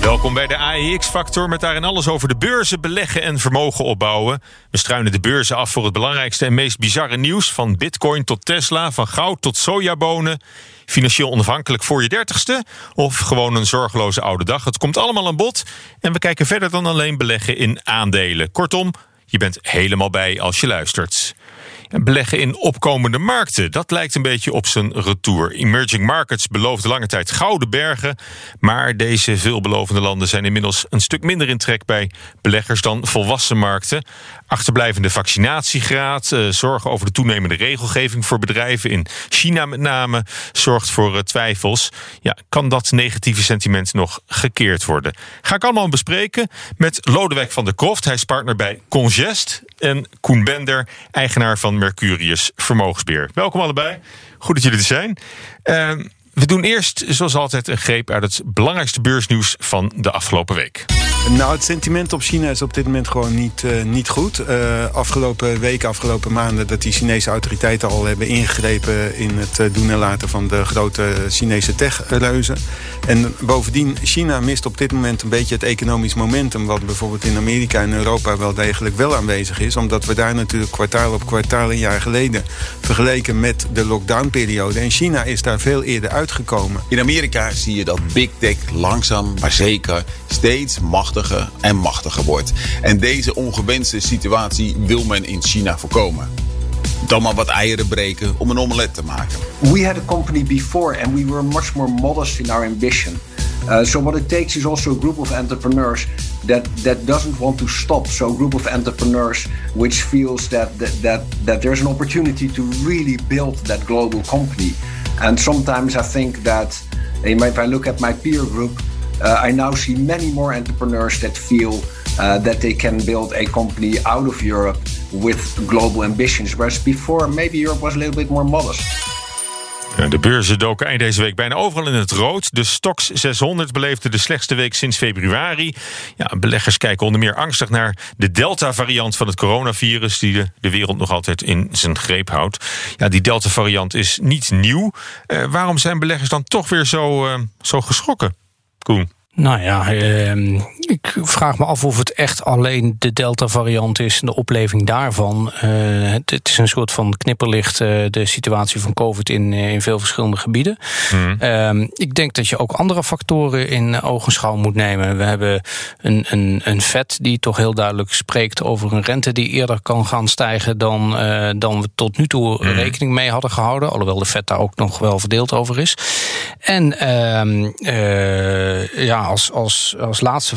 Welkom bij de AEX-factor met daarin alles over de beurzen, beleggen en vermogen opbouwen. We struinen de beurzen af voor het belangrijkste en meest bizarre nieuws... van bitcoin tot Tesla, van goud tot sojabonen. Financieel onafhankelijk voor je dertigste of gewoon een zorgeloze oude dag. Het komt allemaal aan bod en we kijken verder dan alleen beleggen in aandelen. Kortom, je bent helemaal bij als je luistert. Beleggen in opkomende markten, dat lijkt een beetje op zijn retour. Emerging markets beloofden lange tijd gouden bergen, maar deze veelbelovende landen zijn inmiddels een stuk minder in trek bij beleggers dan volwassen markten. Achterblijvende vaccinatiegraad, eh, zorgen over de toenemende regelgeving voor bedrijven in China met name, zorgt voor eh, twijfels. Ja, kan dat negatieve sentiment nog gekeerd worden? Ga ik allemaal bespreken met Lodewijk van der Kroft. Hij is partner bij Congest. En Koen Bender, eigenaar van Mercurius Vermogensbeheer. Welkom allebei. Goed dat jullie er zijn. Uh, we doen eerst, zoals altijd, een greep uit het belangrijkste beursnieuws van de afgelopen week. Nou, het sentiment op China is op dit moment gewoon niet, uh, niet goed. Uh, afgelopen weken, afgelopen maanden, dat die Chinese autoriteiten al hebben ingegrepen in het uh, doen en laten van de grote Chinese techreuzen. En bovendien, China mist op dit moment een beetje het economisch momentum, wat bijvoorbeeld in Amerika en Europa wel degelijk wel aanwezig is. Omdat we daar natuurlijk kwartaal op kwartaal een jaar geleden vergeleken met de lockdownperiode. En China is daar veel eerder uitgekomen. In Amerika zie je dat big tech langzaam, maar zeker steeds en machtiger wordt. En deze ongewenste situatie wil men in China voorkomen. Dan maar wat eieren breken om een omelet te maken. We had a company before and we were much more modest in our ambition. Uh, so what it takes is also a group of entrepreneurs that that doesn't want to stop. So a group of entrepreneurs which feels that that that, that there's an opportunity to really build that global company. And sometimes I think that if I look at my peer group, I now see many more entrepreneurs that feel uh, that they can build a company out of Europe with global ambitions. Whereas before, maybe Europe was a little bit more modest. De beurzen doken eind deze week bijna overal in het rood. De Stox 600 beleefde de slechtste week sinds februari. Ja, beleggers kijken onder meer angstig naar de Delta-variant van het coronavirus... die de, de, wereld nog altijd in zijn greep houdt. Ja, die Delta-variant is niet nieuw. Uh, waarom zijn beleggers dan toch weer zo, uh, zo geschrokken? Koen. Nou ja, eh, ik vraag me af of het echt alleen de Delta-variant is, de opleving daarvan. Uh, het, is een soort van knipperlicht, uh, de situatie van COVID in, in veel verschillende gebieden. Mm. ik denk dat je ook andere factoren in ogenschouw moet nemen. We hebben een, een, een vet die toch heel duidelijk spreekt over een rente die eerder kan gaan stijgen dan, dan we tot nu toe mm. rekening mee hadden gehouden. Alhoewel de vet daar ook nog wel verdeeld over is. En ehm, ja als, als, als laatste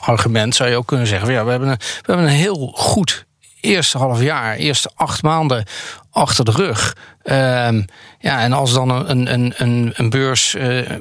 argument zou je ook kunnen zeggen: ja, we, hebben een, we hebben een heel goed eerste half jaar, eerste acht maanden achter de rug. Um, ja, en als dan een, een, een, een beurs uh, eh,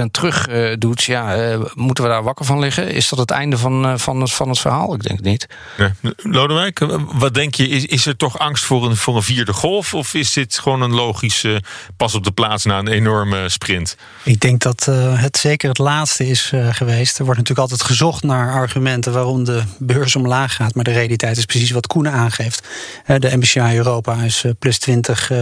2% terug uh, doet, ja, uh, moeten we daar wakker van liggen? Is dat het einde van, van, het, van het verhaal? Ik denk het niet. Ja. Lodewijk, wat denk je? Is, is er toch angst voor een, voor een vierde golf? Of is dit gewoon een logische pas op de plaats na een enorme sprint? Ik denk dat het zeker het laatste is geweest. Er wordt natuurlijk altijd gezocht naar argumenten waarom de beurs omlaag gaat. Maar de realiteit is precies wat Koenen aangeeft. de MBCI Europa is plus 20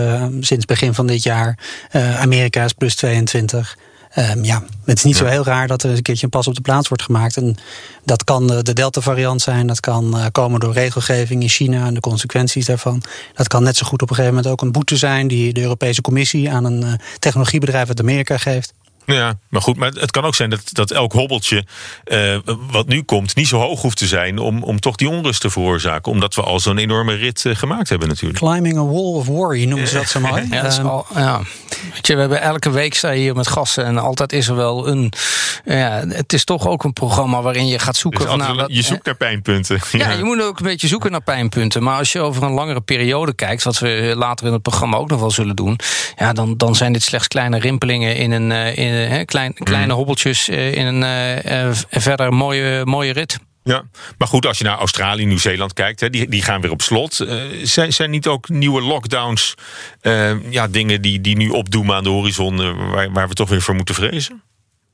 sinds begin van dit jaar. Uh, Amerika is plus 22. Um, ja, het is niet ja. zo heel raar dat er een keertje een pas op de plaats wordt gemaakt. En dat kan de Delta-variant zijn, dat kan komen door regelgeving in China en de consequenties daarvan. Dat kan net zo goed op een gegeven moment ook een boete zijn die de Europese Commissie aan een technologiebedrijf uit Amerika geeft. Ja, maar goed, maar het kan ook zijn dat, dat elk hobbeltje uh, wat nu komt niet zo hoog hoeft te zijn om, om toch die onrust te veroorzaken. Omdat we al zo'n enorme rit uh, gemaakt hebben natuurlijk. Climbing a wall of worry noemen ze dat zo mooi. ja, dat al, ja. Weet je, we hebben elke week sta je hier met gasten en altijd is er wel een. Ja, het is toch ook een programma waarin je gaat zoeken. Dus naar, je zoekt naar pijnpunten. Ja, ja, je moet ook een beetje zoeken naar pijnpunten. Maar als je over een langere periode kijkt, wat we later in het programma ook nog wel zullen doen, ja, dan, dan zijn dit slechts kleine rimpelingen in een. In, klein, kleine mm. hobbeltjes in een verder mooie, mooie rit. Ja, maar goed, als je naar Australië, Nieuw-Zeeland kijkt, hè, die, die gaan weer op slot. Uh, zijn, zijn niet ook nieuwe lockdowns uh, ja, dingen die, die nu opdoemen aan de horizon, uh, waar, waar we toch weer voor moeten vrezen?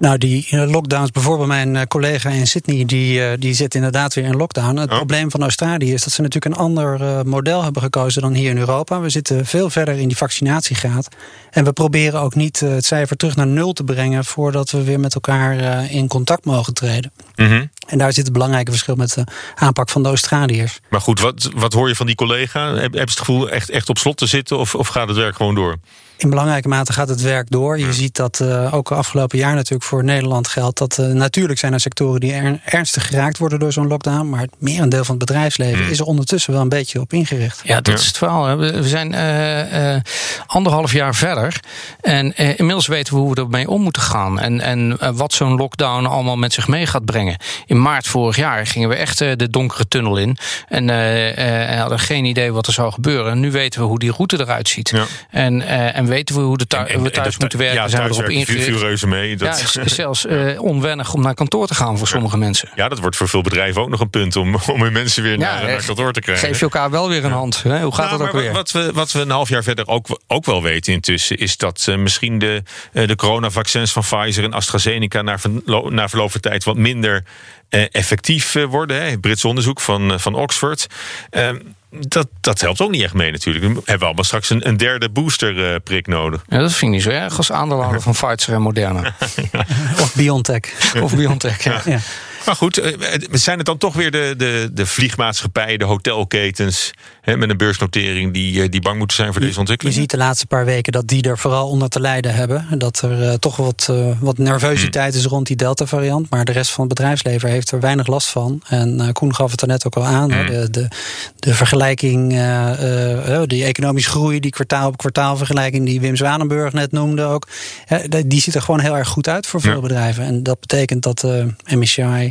Nou, die eh, lockdowns, bijvoorbeeld mijn eh, collega in Sydney, die, eh, die zit inderdaad weer in lockdown. Het oh. probleem van Australië is dat ze natuurlijk een ander model hebben gekozen dan hier in Europa. We zitten veel verder in die vaccinatiegraad. En we proberen ook niet het cijfer terug naar nul te brengen voordat we weer met elkaar in contact mogen treden. Mm -hmm. En daar zit het belangrijke verschil met de aanpak van de Australiërs. Maar goed, wat, wat hoor je van die collega? Heb, heb je het gevoel echt, echt op slot te zitten of, of gaat het werk gewoon door? In belangrijke mate gaat het werk door. Je ziet dat uh, ook afgelopen jaar natuurlijk voor Nederland geldt dat uh, natuurlijk zijn er sectoren die er, ernstig geraakt worden door zo'n lockdown. Maar het merendeel van het bedrijfsleven mm. is er ondertussen wel een beetje op ingericht. Ja, dat is het verhaal. We zijn uh, anderhalf jaar verder. En inmiddels weten we hoe we ermee om moeten gaan. En, en wat zo'n lockdown allemaal met zich mee gaat brengen. In maart vorig jaar gingen we echt de donkere tunnel in. En hadden geen idee wat er zou gebeuren. En nu weten we hoe die route eruit ziet. Ja. En, en weten we hoe de thuis, en, we thuis moeten werken. Ja, zijn we erop ingericht. mee. Dat... Ja, is zelfs uh, onwennig om naar kantoor te gaan voor sommige mensen. Ja, dat wordt voor veel bedrijven ook nog een punt om, om hun mensen weer naar, naar, kantoor te krijgen. Geef je elkaar wel weer een hand. Hè? Hoe gaat nou, dat ook weer? Wat we, wat we een half jaar verder ook, ook wel weten intussen... is dat uh, misschien de, uh, de coronavaccins van Pfizer en AstraZeneca... naar, verlo naar verloop van tijd wat minder effectief worden. Hè? Brits onderzoek van, van Oxford. Ehm, dat, dat helpt ook niet echt mee natuurlijk. We hebben allemaal straks een, een derde boosterprik uh, nodig. Ja, dat vind ik niet zo erg als aandeelhouder van Pfizer en Moderna. Of BioNTech. Of BioNTech, ja. ja. Maar goed, eh, zijn het dan toch weer de, de, de vliegmaatschappijen, de hotelketens hè, met een beursnotering die, eh, die bang moeten zijn voor deze ontwikkeling? Je ziet de laatste paar weken dat die er vooral onder te lijden hebben. Dat er uh, toch wat, uh, wat nervositeit is rond die Delta-variant. Maar de rest van het bedrijfsleven heeft er weinig last van. En uh, Koen gaf het er net ook al aan. Mm. De, de, de vergelijking, die economische groei, die kwartaal op kwartaal vergelijking die Wim Zwanenburg net noemde ook. die ziet er gewoon heel erg goed uit voor veel ja. bedrijven. En dat betekent dat MSCI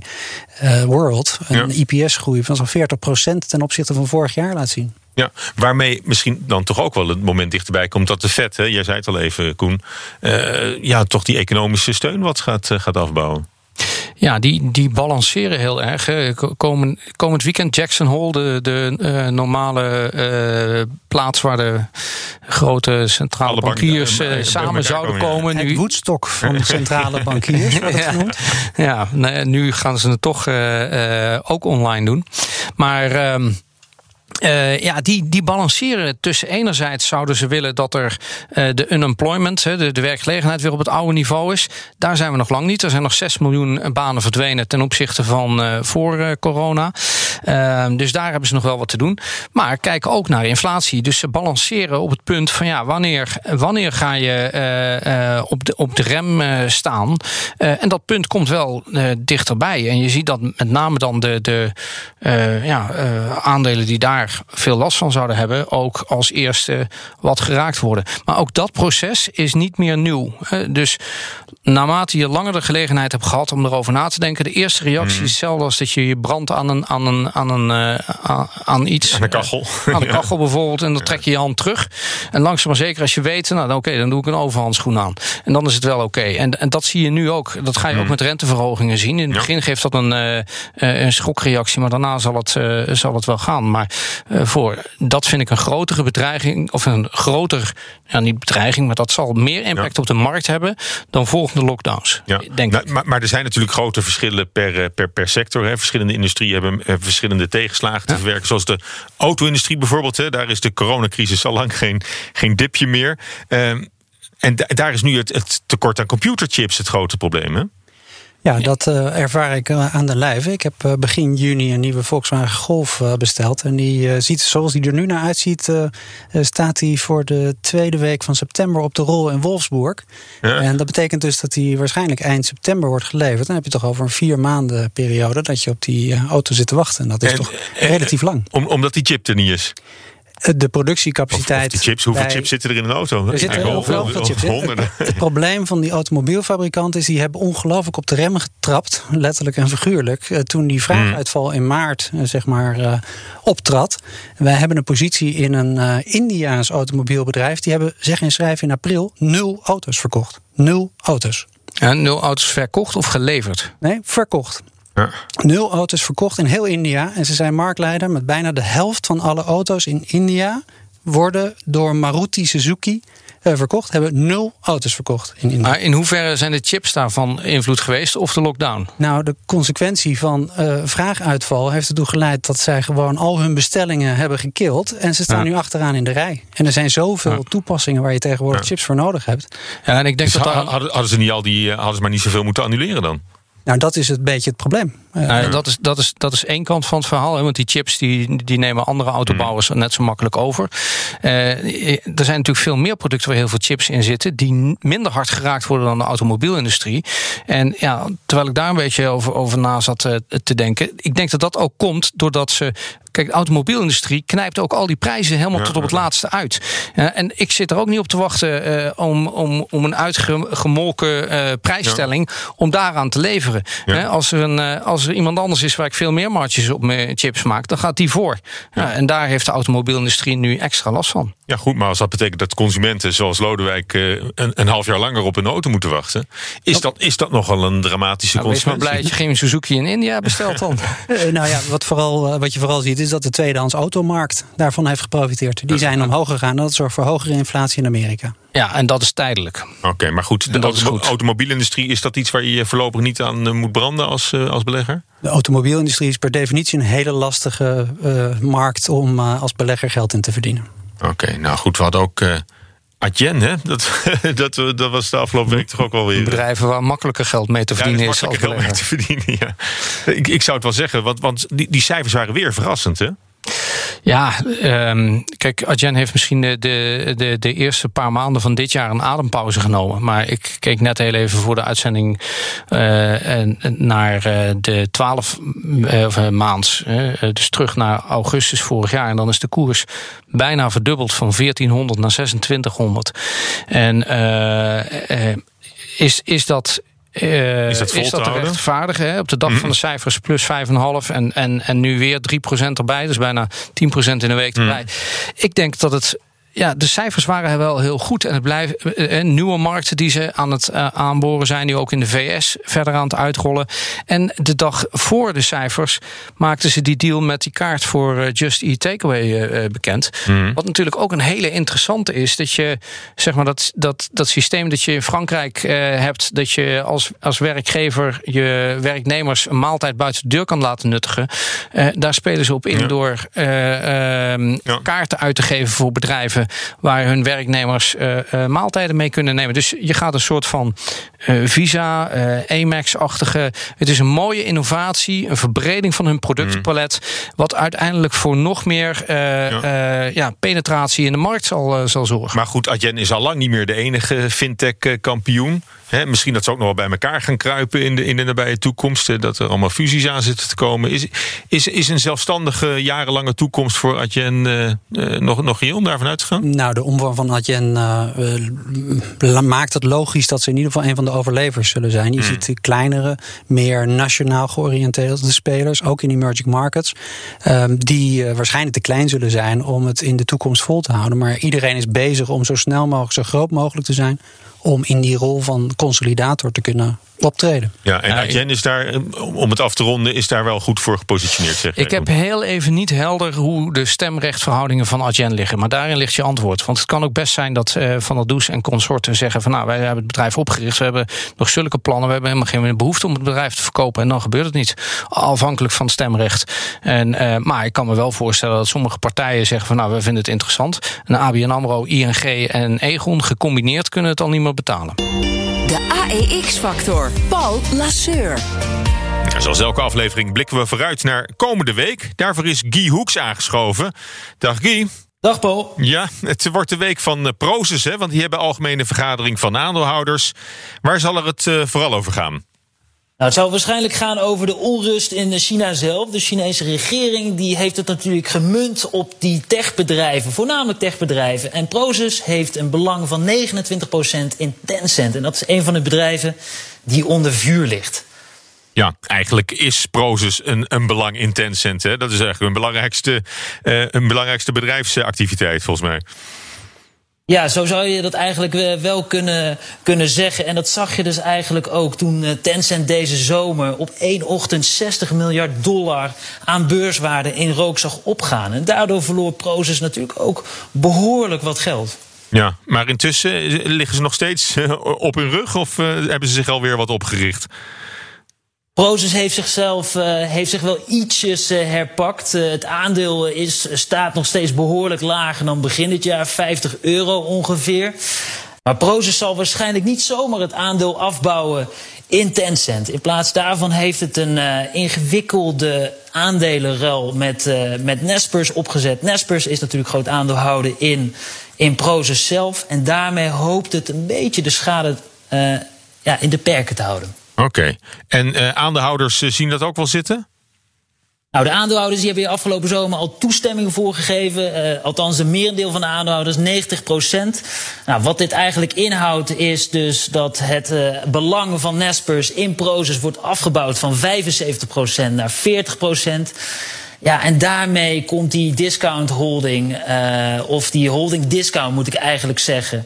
uh, World een IPS-groei van zo'n 40% ten opzichte van vorig jaar laat zien. Ja, waarmee misschien dan toch ook wel het moment dichterbij komt dat de vet, hè, jij zei het al even, Koen, uh, ja, toch die economische steun wat gaat, uh, gaat afbouwen. Ja, die, die balanceren heel erg. Komen, komend weekend Jackson Hole, de, de uh, normale uh, plaats waar de grote centrale Alle bankiers bank, uh, samen zouden komen. Het nu, Woodstock van centrale bankiers wordt ja, Ja, nu gaan ze het toch ook online doen. Maar... Um, uh, ja, die, die balanceren tussen enerzijds zouden ze willen dat er uh, de unemployment, de, de werkgelegenheid weer op het oude niveau is. Daar zijn we nog lang niet. Er zijn nog 6 miljoen banen verdwenen ten opzichte van uh, voor corona. Ehm, dus daar hebben ze nog wel wat te doen. Maar kijk ook naar inflatie. Dus ze balanceren op het punt van ja, wanneer, wanneer ga je op, de, op de rem staan? en dat punt komt wel dichterbij. En je ziet dat met name dan de, de ja, aandelen die daar veel last van zouden hebben, ook als eerste wat geraakt worden. Maar ook dat proces is niet meer nieuw. Dus naarmate je langer de gelegenheid hebt gehad om erover na te denken, de eerste reactie is hetzelfde als dat je je brandt aan een, aan een, aan een uh, aan iets. Aan de kachel. aan de kachel bijvoorbeeld. En dan trek je je hand terug. En langzaam maar zeker als je weet, nou oké, dan doe ik een overhandschoen aan. En dan is het wel oké. En, en dat zie je nu ook. Dat ga je ook mhm. met renteverhogingen zien. In het begin geeft dat een, uh, een schokreactie, maar daarna zal het, zal het wel gaan. Maar voor. Dat vind ik een grotere bedreiging, of een groter, ja, niet bedreiging, maar dat zal meer impact op de markt hebben dan volgende lockdowns. Ja. Denk nou, maar, maar, er zijn natuurlijk grote verschillen per, eh, per, per sector. Hè. Verschillende industrieën hebben eh, verschillende tegenslagen te verwerken. Zoals de auto-industrie bijvoorbeeld. Hè. Daar is de coronacrisis al lang geen, geen dipje meer. Uh, en daar is nu het, het tekort aan computerchips het grote probleem. Hè? Ja, dat uh, ervaar ik uh, aan de lijve. Ik heb uh, begin juni een nieuwe Volkswagen Golf besteld. En die ziet, zoals die er nu naar uitziet, staat die voor de tweede week van september op de rol in Wolfsburg. Ja. En dat betekent dus dat die waarschijnlijk eind september wordt geleverd. Dan heb je toch over een vier maanden periode dat je op die auto zit te wachten. En dat is toch relatief lang. Om, omdat die chip er niet is? De productiecapaciteit. Of, chips, hoeveel chips zitten er in een auto? Er zitten heel veel chips in. Het, probleem van die automobielfabrikanten is, die hebben ongelooflijk op de remmen getrapt, letterlijk en figuurlijk, eh, toen die vraaguitval hmm. in maart eh, zeg maar uh, optrad. Wij hebben een positie in een uh, Indiaans automobielbedrijf. Die hebben, zeg en schrijven in april, nul auto's verkocht. Nul auto's. En nul auto's verkocht of geleverd? Nee, verkocht. Ja. Nul auto's verkocht in heel India. En ze zijn marktleider met bijna de helft van alle auto's in India worden door Maruti Suzuki uh, verkocht. Hebben nul auto's verkocht in India. Maar in hoeverre zijn de chips daarvan invloed geweest of de lockdown? Nou, de consequentie van uh, vraaguitval heeft ertoe geleid dat zij gewoon al hun bestellingen hebben gekild. En ze staan nu achteraan in de rij. En er zijn zoveel toepassingen waar je tegenwoordig chips voor nodig hebt. Ja, en ik denk dus dat hadden, hadden, ze niet al die, hadden ze maar niet zoveel moeten annuleren dan? Nou, dat is het beetje het probleem. Nou, dat, is, dat, is, dat is één kant van het verhaal. Hè, want die chips die, die nemen andere autobouwers net zo makkelijk over. Uh, er zijn natuurlijk veel meer producten waar heel veel chips in zitten. die minder hard geraakt worden dan de automobielindustrie. En ja, terwijl ik daar een beetje over, over na zat uh, te denken. Ik denk dat dat ook komt doordat ze Kijk, de automobielindustrie knijpt ook al die prijzen helemaal tot op het laatste uit. en ik zit er ook niet op te wachten uh, om, om, om een uitgemolken uh, prijsstelling om daaraan te leveren. als, er een, uh, als er iemand anders is waar ik veel meer marges op mijn chips maak, dan gaat die voor. en daar heeft de automobielindustrie nu extra last van. Ja, goed, maar als dat betekent dat consumenten zoals Lodewijk een, een half jaar langer op een auto moeten wachten, is dat, is dat nogal een dramatische nou, consequentie? Wees maar blij dat je geen Suzuki in India bestelt dan. nou ja, wat, vooral, wat je vooral ziet is dat de tweedehands automarkt daarvan heeft geprofiteerd. Die zijn omhoog gegaan en dat zorgt voor hogere inflatie in Amerika. Ja, en dat is tijdelijk. Oké, maar goed, de auto automobielindustrie, is dat iets waar je voorlopig niet aan eh, moet branden als, als belegger? De automobielindustrie is per definitie een hele lastige uh, markt om uh, als belegger geld in te verdienen. Oké, nou goed, we hadden ook Adyen, hè? Dat, dat, dat was de afgelopen week toch ook wel weer. Bedrijven waar makkelijker geld mee te verdienen ja, is. Makkelijker geld mee te verdienen, ja. Ik, ik zou het wel zeggen, want, want die, die cijfers waren weer verrassend, hè? Ja, um, kijk, Adyen heeft misschien de, de, de, eerste paar maanden van dit jaar een adempauze genomen. Maar ik keek net heel even voor de uitzending uh, naar uh, de 12 uh, maands. dus terug naar augustus vorig jaar. En dan is de koers bijna verdubbeld van 1400 naar 2600. En is, is dat uh, is dat, is dat te rechtvaardigen? Hè? Op de dag mm. van de cijfers plus 5,5 en, en, en nu weer 3% erbij. Dus bijna 10% in een week erbij. Mm. Ik denk dat het ja, de cijfers waren wel heel goed. En het blijven uh, nieuwe markten die ze aan het uh, aanboren zijn, nu ook in de VS verder aan het uitrollen. En de dag voor de cijfers maakten ze die deal met die kaart voor Just Eat Takeaway bekend. Mm. Wat natuurlijk ook een hele interessante is. Dat je, zeg maar, dat, dat, dat systeem dat je in Frankrijk hebt, dat je als, als werkgever je werknemers een maaltijd buiten de deur kan laten nuttigen. daar spelen ze op in ja. door ehm, ja. kaarten uit te geven voor bedrijven waar hun werknemers uh, maaltijden mee kunnen nemen. Dus je gaat een soort van uh, Visa, Amex-achtige. Het is een mooie innovatie, een verbreding van hun productpalet. Mm. Wat uiteindelijk voor nog meer ja. ja. penetratie in de markt zal, zal zorgen. Maar goed, Adyen is al lang niet meer de enige fintech-kampioen. Misschien dat ze ook nog wel bij elkaar gaan kruipen in de, in de nabije toekomst. Dat er allemaal fusies aan zitten te komen. Is, is, is een zelfstandige jarenlange toekomst voor Adyen nog, nog reëel daarvan uit te gaan? Nou, de omvang van Adyen uh, maakt het logisch dat ze in ieder geval een van de overlevers zullen zijn. Je hmm. ziet kleinere, meer nationaal georiënteerde spelers, ook in emerging markets, um, die uh, waarschijnlijk te klein zullen zijn om het in de toekomst vol te houden. Maar iedereen is bezig om zo snel mogelijk, zo groot mogelijk te zijn om in die rol van consolidator te kunnen optreden. Ja, en Adyen is daar, om het af te ronden, is daar wel goed voor gepositioneerd. Zeg ik heb heel even niet helder hoe de stemrechtverhoudingen van Adyen liggen. Maar daarin ligt je antwoord. Want het kan ook best zijn dat uh, Van der Does en consorten zeggen van nou, wij hebben het bedrijf opgericht. We hebben nog zulke plannen. We hebben helemaal geen behoefte om het bedrijf te verkopen. En dan gebeurt het niet. Afhankelijk van het stemrecht. En, uh, maar ik kan me wel voorstellen dat sommige partijen zeggen van nou, we vinden het interessant. En ABN AMRO, ING en Egon gecombineerd kunnen het al niet meer betalen. De AEX-factor. Paul Lasseur. zoals elke aflevering blikken we vooruit naar komende week. Daarvoor is Guy Hoeks aangeschoven. Dag Guy. Dag Paul. Ja, het wordt de week van uh, Proces, hè, want die hebben algemene vergadering van aandeelhouders. Waar zal er het uh, vooral over gaan? Nou, het zal waarschijnlijk gaan over de onrust in China zelf. De Chinese regering die heeft het natuurlijk gemunt op die techbedrijven, voornamelijk techbedrijven. En Prozus heeft een belang van 29% in Tencent. En dat is een van de bedrijven die onder vuur ligt. Ja, eigenlijk is Prozus een, een belang in Tencent. Dat is eigenlijk hun belangrijkste, uh, hun belangrijkste bedrijfsactiviteit, volgens mij. Ja, zo zou je dat eigenlijk wel kunnen, kunnen zeggen. En dat zag je dus eigenlijk ook toen eh, Tencent deze zomer op één ochtend 60 miljard dollar aan beurswaarde in rook zag opgaan. En daardoor verloor Proces natuurlijk ook behoorlijk wat geld. Ja, maar intussen eh, liggen ze nog steeds eh, op hun rug of hebben ze zich alweer wat opgericht? Prozus heeft zichzelf uh, heeft zich wel ietsjes uh, herpakt. Uh, het aandeel is, staat nog steeds behoorlijk lager dan begin dit jaar, 50 euro ongeveer. Maar Prozus zal waarschijnlijk niet zomaar het aandeel afbouwen in Tencent. In plaats daarvan heeft het een ingewikkelde aandelenruil met, met Nespers opgezet. Nespers is natuurlijk groot aandeelhouder in, in Prozus zelf. En daarmee hoopt het een beetje de schade ja, in de perken te houden. Oké. En uh, aandeelhouders uh, zien dat ook wel zitten? Nou, de aandeelhouders die hebben hier afgelopen zomer al toestemming voor gegeven. Uh, althans, de merendeel van de aandeelhouders, 90 procent. Nou, wat dit eigenlijk inhoudt, is dus dat het belang van Nespers in Proces wordt afgebouwd van 75 procent naar 40 procent. Ja, en daarmee komt die discount holding, of die holding discount moet ik eigenlijk zeggen,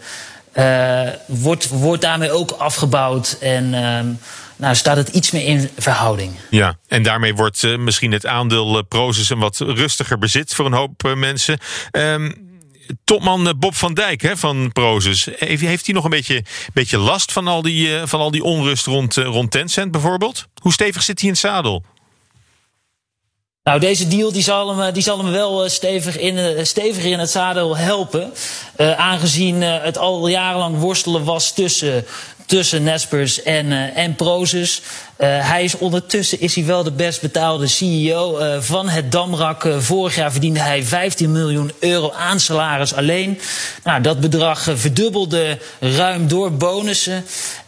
wordt, wordt daarmee ook afgebouwd. En ehm, nou, staat het iets meer in verhouding. Ja, en daarmee wordt uh, misschien het aandeel uh, Proces een wat rustiger bezit voor een hoop uh, mensen. Um, topman Bob van Dijk hè, van Proces, heeft, heeft hij nog een beetje, beetje last van al die, van al die onrust rond, rond Tencent bijvoorbeeld? Hoe stevig zit hij in het zadel? Nou, deze deal die zal hem, die zal hem wel stevig in, steviger in het zadel helpen. Uh, aangezien het al jarenlang worstelen was tussen tussen Nespers en, uh, en Prozus. Uh, hij is ondertussen is hij wel de best betaalde CEO uh, van het Damrak. vorig jaar verdiende hij 15 miljoen euro aan salaris alleen. Nou, dat bedrag verdubbelde ruim door bonussen.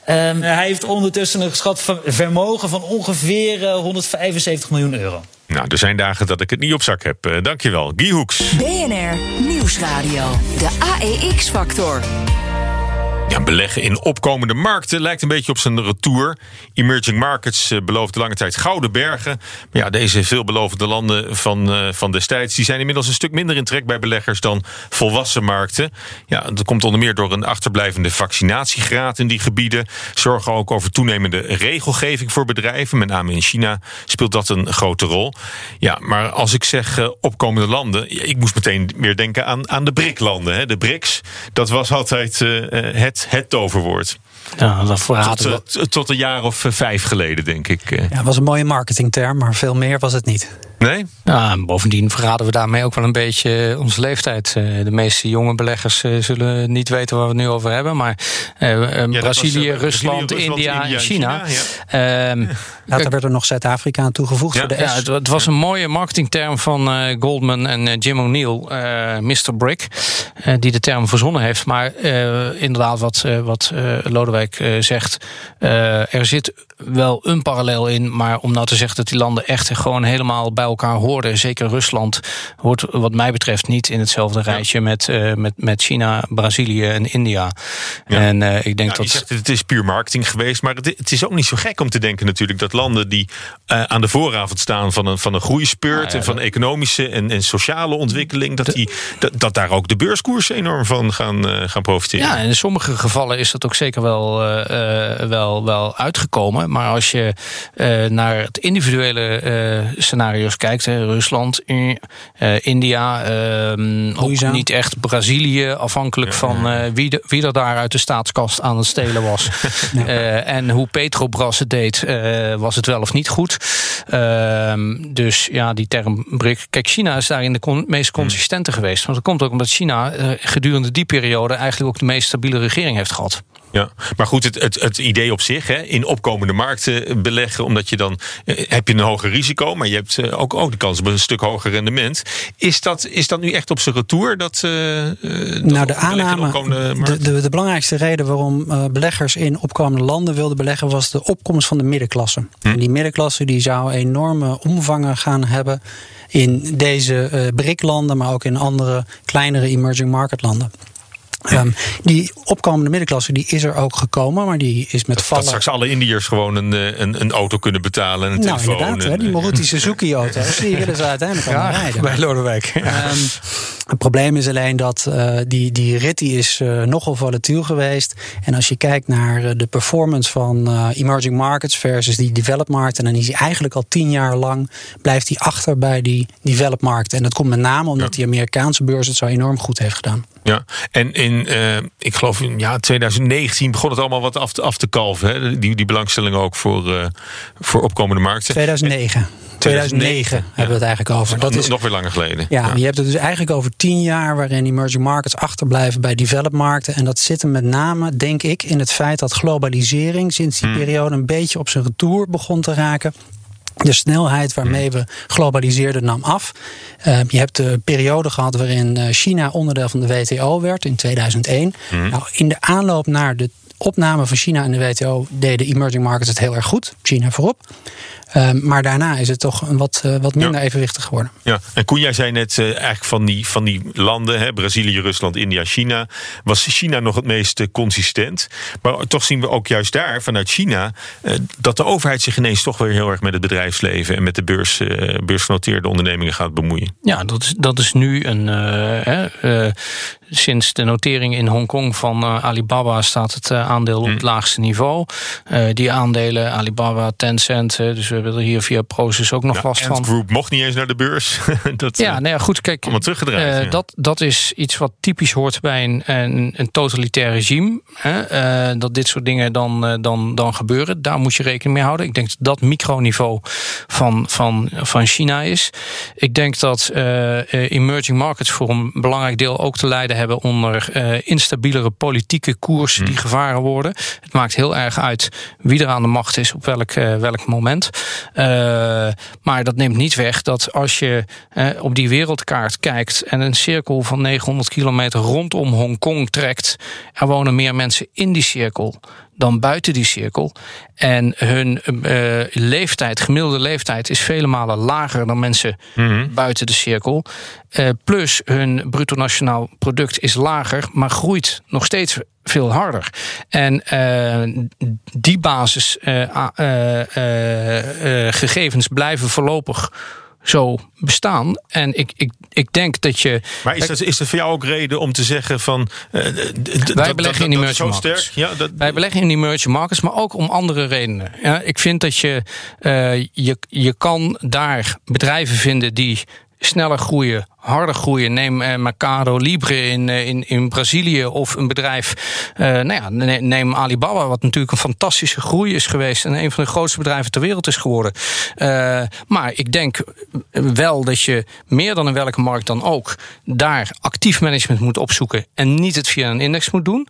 Um, hij heeft ondertussen een geschat vermogen van ongeveer 175 miljoen euro. Nou, er zijn dagen dat ik het niet op zak heb. Uh, dankjewel. Guy Hoeks. BNR Nieuwsradio. De AEX-factor. Ja, beleggen in opkomende markten lijkt een beetje op zijn retour. Emerging markets uh, beloofden lange tijd gouden bergen. Maar ja, deze veelbelovende landen van, uh, van destijds... die zijn inmiddels een stuk minder in trek bij beleggers dan volwassen markten. Ja, dat komt onder meer door een achterblijvende vaccinatiegraad in die gebieden. Zorgen ook over toenemende regelgeving voor bedrijven. Met name in China speelt dat een grote rol. Ja, maar als ik zeg uh, opkomende landen... ik moest meteen meer denken aan, aan de BRIC-landen. De BRICS, dat was altijd het het, toverwoord. Ja, dat tot, we... tot een jaar of vijf geleden, denk ik. Ja, het was een mooie marketingterm, maar veel meer was het niet. Nee? Ja, bovendien verraden we daarmee ook wel een beetje onze leeftijd. De meeste jonge beleggers zullen niet weten waar we het nu over hebben. Maar uh, ja, Brazilië, was, Rusland, Brazilië, India, India, China. China ja. Um, ja, daar werd er nog Zuid-Afrika aan toegevoegd voor de S. Ja, het, het was een mooie marketingterm van uh, Goldman en uh, Jim O'Neill, uh, Mr. Brick, die de term verzonnen heeft. Maar inderdaad, wat, wat Lodewijk zegt, er zit wel een parallel in. Maar om nou te zeggen dat die landen echt gewoon helemaal bij elkaar hoorden, zeker Rusland, hoort wat mij betreft niet in hetzelfde rijtje met, met, met China, Brazilië en India. Ja. En ik denk nou, dat. Zegt, het is puur marketing geweest, maar het, het is ook niet zo gek om te denken natuurlijk dat landen die uh, aan de vooravond staan van een, van een groeispeurt nou ja, en van economische en, en sociale ontwikkeling, dat, die, dat, dat daar ook de beurskoersen enorm van gaan, gaan profiteren. Ja, en in sommige gevallen is dat ook zeker wel, wel, wel uitgekomen. Maar als je naar het individuele scenario's kijkt, hè, Rusland, India, ehm, ook niet echt Brazilië, afhankelijk ja, van wie, de, wie er daar uit de staatskast aan het stelen was. en hoe Petrobras het deed was het wel of niet goed. Uh, dus ja, die term BRIC. Kijk, China is daarin de con meest consistente hmm. geweest. Want dat komt ook omdat China uh, gedurende die periode eigenlijk ook de meest stabiele regering heeft gehad. Ja, maar goed, het, het, het idee op zich, hè, in opkomende markten beleggen, omdat je dan eh, heb je een hoger risico, maar je hebt eh, ook, ook de kans op een stuk hoger rendement. Is dat, is dat nu echt op zijn retour? Dat, uh, nou, de aanname, de, de, de, belangrijkste reden waarom uh, beleggers in opkomende landen wilden beleggen, was de opkomst van de middenklasse. Hm. En die middenklasse die zou enorme omvangen gaan hebben in deze uh, BRIC-landen, maar ook in andere kleinere emerging market landen. Um, die opkomende middenklasse die is er ook gekomen, maar die is met vallen. Dat straks alle Indiërs gewoon een, eh, een, een, auto kunnen betalen en een nou, telefoon. Inderdaad, hè, die Maruti Suzuki auto's, die willen ze uiteindelijk allemaal rijden. Bij Lodewijk. Um, Het probleem is alleen dat uh, die, die rit die is uh, nogal volatiel geweest. En als je kijkt naar de performance van emerging markets versus die developed markten, dan is hij eigenlijk al tien jaar lang blijft hij achter bij die developed markten. En dat komt met name omdat ja. die Amerikaanse beurs het zo enorm goed heeft gedaan. Ja, en in, ik geloof in ja, 2019 begon het allemaal wat af te, af te kalven. Hè? Die, die belangstelling ook voor, voor opkomende markten. 2009. 2009 hebben we het eigenlijk over. Dat is nog weer langer geleden. Ja, ja, je hebt het dus eigenlijk over tien jaar waarin emerging markets achterblijven bij developed markten. En dat zit hem met name, denk ik, in het feit dat globalisering sinds die hmm. periode een beetje op zijn retour begon te raken. De snelheid waarmee we globaliseerden nam af. Uh, je hebt de periode gehad waarin China onderdeel van de WTO werd in 2001. Hmm. Nou, in de aanloop naar de opname van China in de WTO deden emerging markets het heel erg goed. China voorop. Uh, maar daarna is het toch een wat, uh, wat minder ja. evenwichtig geworden. Ja, en Koen, jij zei net uh, eigenlijk van die, van die landen, hè, Brazilië, Rusland, India, China, was China nog het meest consistent. Maar toch zien we ook juist daar, vanuit China, dat de overheid zich ineens toch weer heel erg met het bedrijfsleven en met de beurs, beursgenoteerde ondernemingen gaat bemoeien. Ja, dat is, dat is nu een. Sinds de notering in Hongkong van Alibaba staat het aandeel op het laagste niveau. die aandelen, Alibaba, Tencent, dus we hebben er hier via Proces ook nog ja, last van. Group mocht niet eens naar de beurs. dat, ja, nou ja, goed, kijk. Allemaal teruggedraaid. Ja. dat, dat is iets wat typisch hoort bij een, een, een totalitair regime. Hè? Dat dit soort dingen dan, dan, dan gebeuren. Daar moet je rekening mee houden. Ik denk dat dat microniveau van, van, van China is. Ik denk dat emerging markets voor een belangrijk deel ook te lijden hebben onder instabielere politieke koersen Hmm. die gevaren worden. Het maakt heel erg uit wie er aan de macht is op welk, welk moment. Uh, maar dat neemt niet weg dat als je op die wereldkaart kijkt en een cirkel van 900 kilometer rondom Hongkong trekt, er wonen meer mensen in die cirkel dan buiten die cirkel. En hun uh, leeftijd, gemiddelde leeftijd, is vele malen lager dan mensen Mhm. mm -hmm. buiten de cirkel. Uh, plus hun bruto nationaal product is lager, maar groeit nog steeds veel harder. En uh, die basisgegevens blijven voorlopig zo bestaan. En ik, ik, ik denk dat je. Maar is dat, is dat voor jou ook reden om te zeggen van. Uh, wij beleggen in emerging markets. Ja, dat... Wij beleggen in emerging markets, maar ook om andere redenen. Ja, ik vind dat je, uh, je. Je kan daar bedrijven vinden die sneller groeien, harder groeien. Neem uh, Mercado Libre in, uh, in, in Brazilië of een bedrijf. Uh, nou ja, neem Alibaba, wat natuurlijk een fantastische groei is geweest en een van de grootste bedrijven ter wereld is geworden. maar ik denk wel dat je meer dan in welke markt dan ook daar actief management moet opzoeken en niet het via een index moet doen.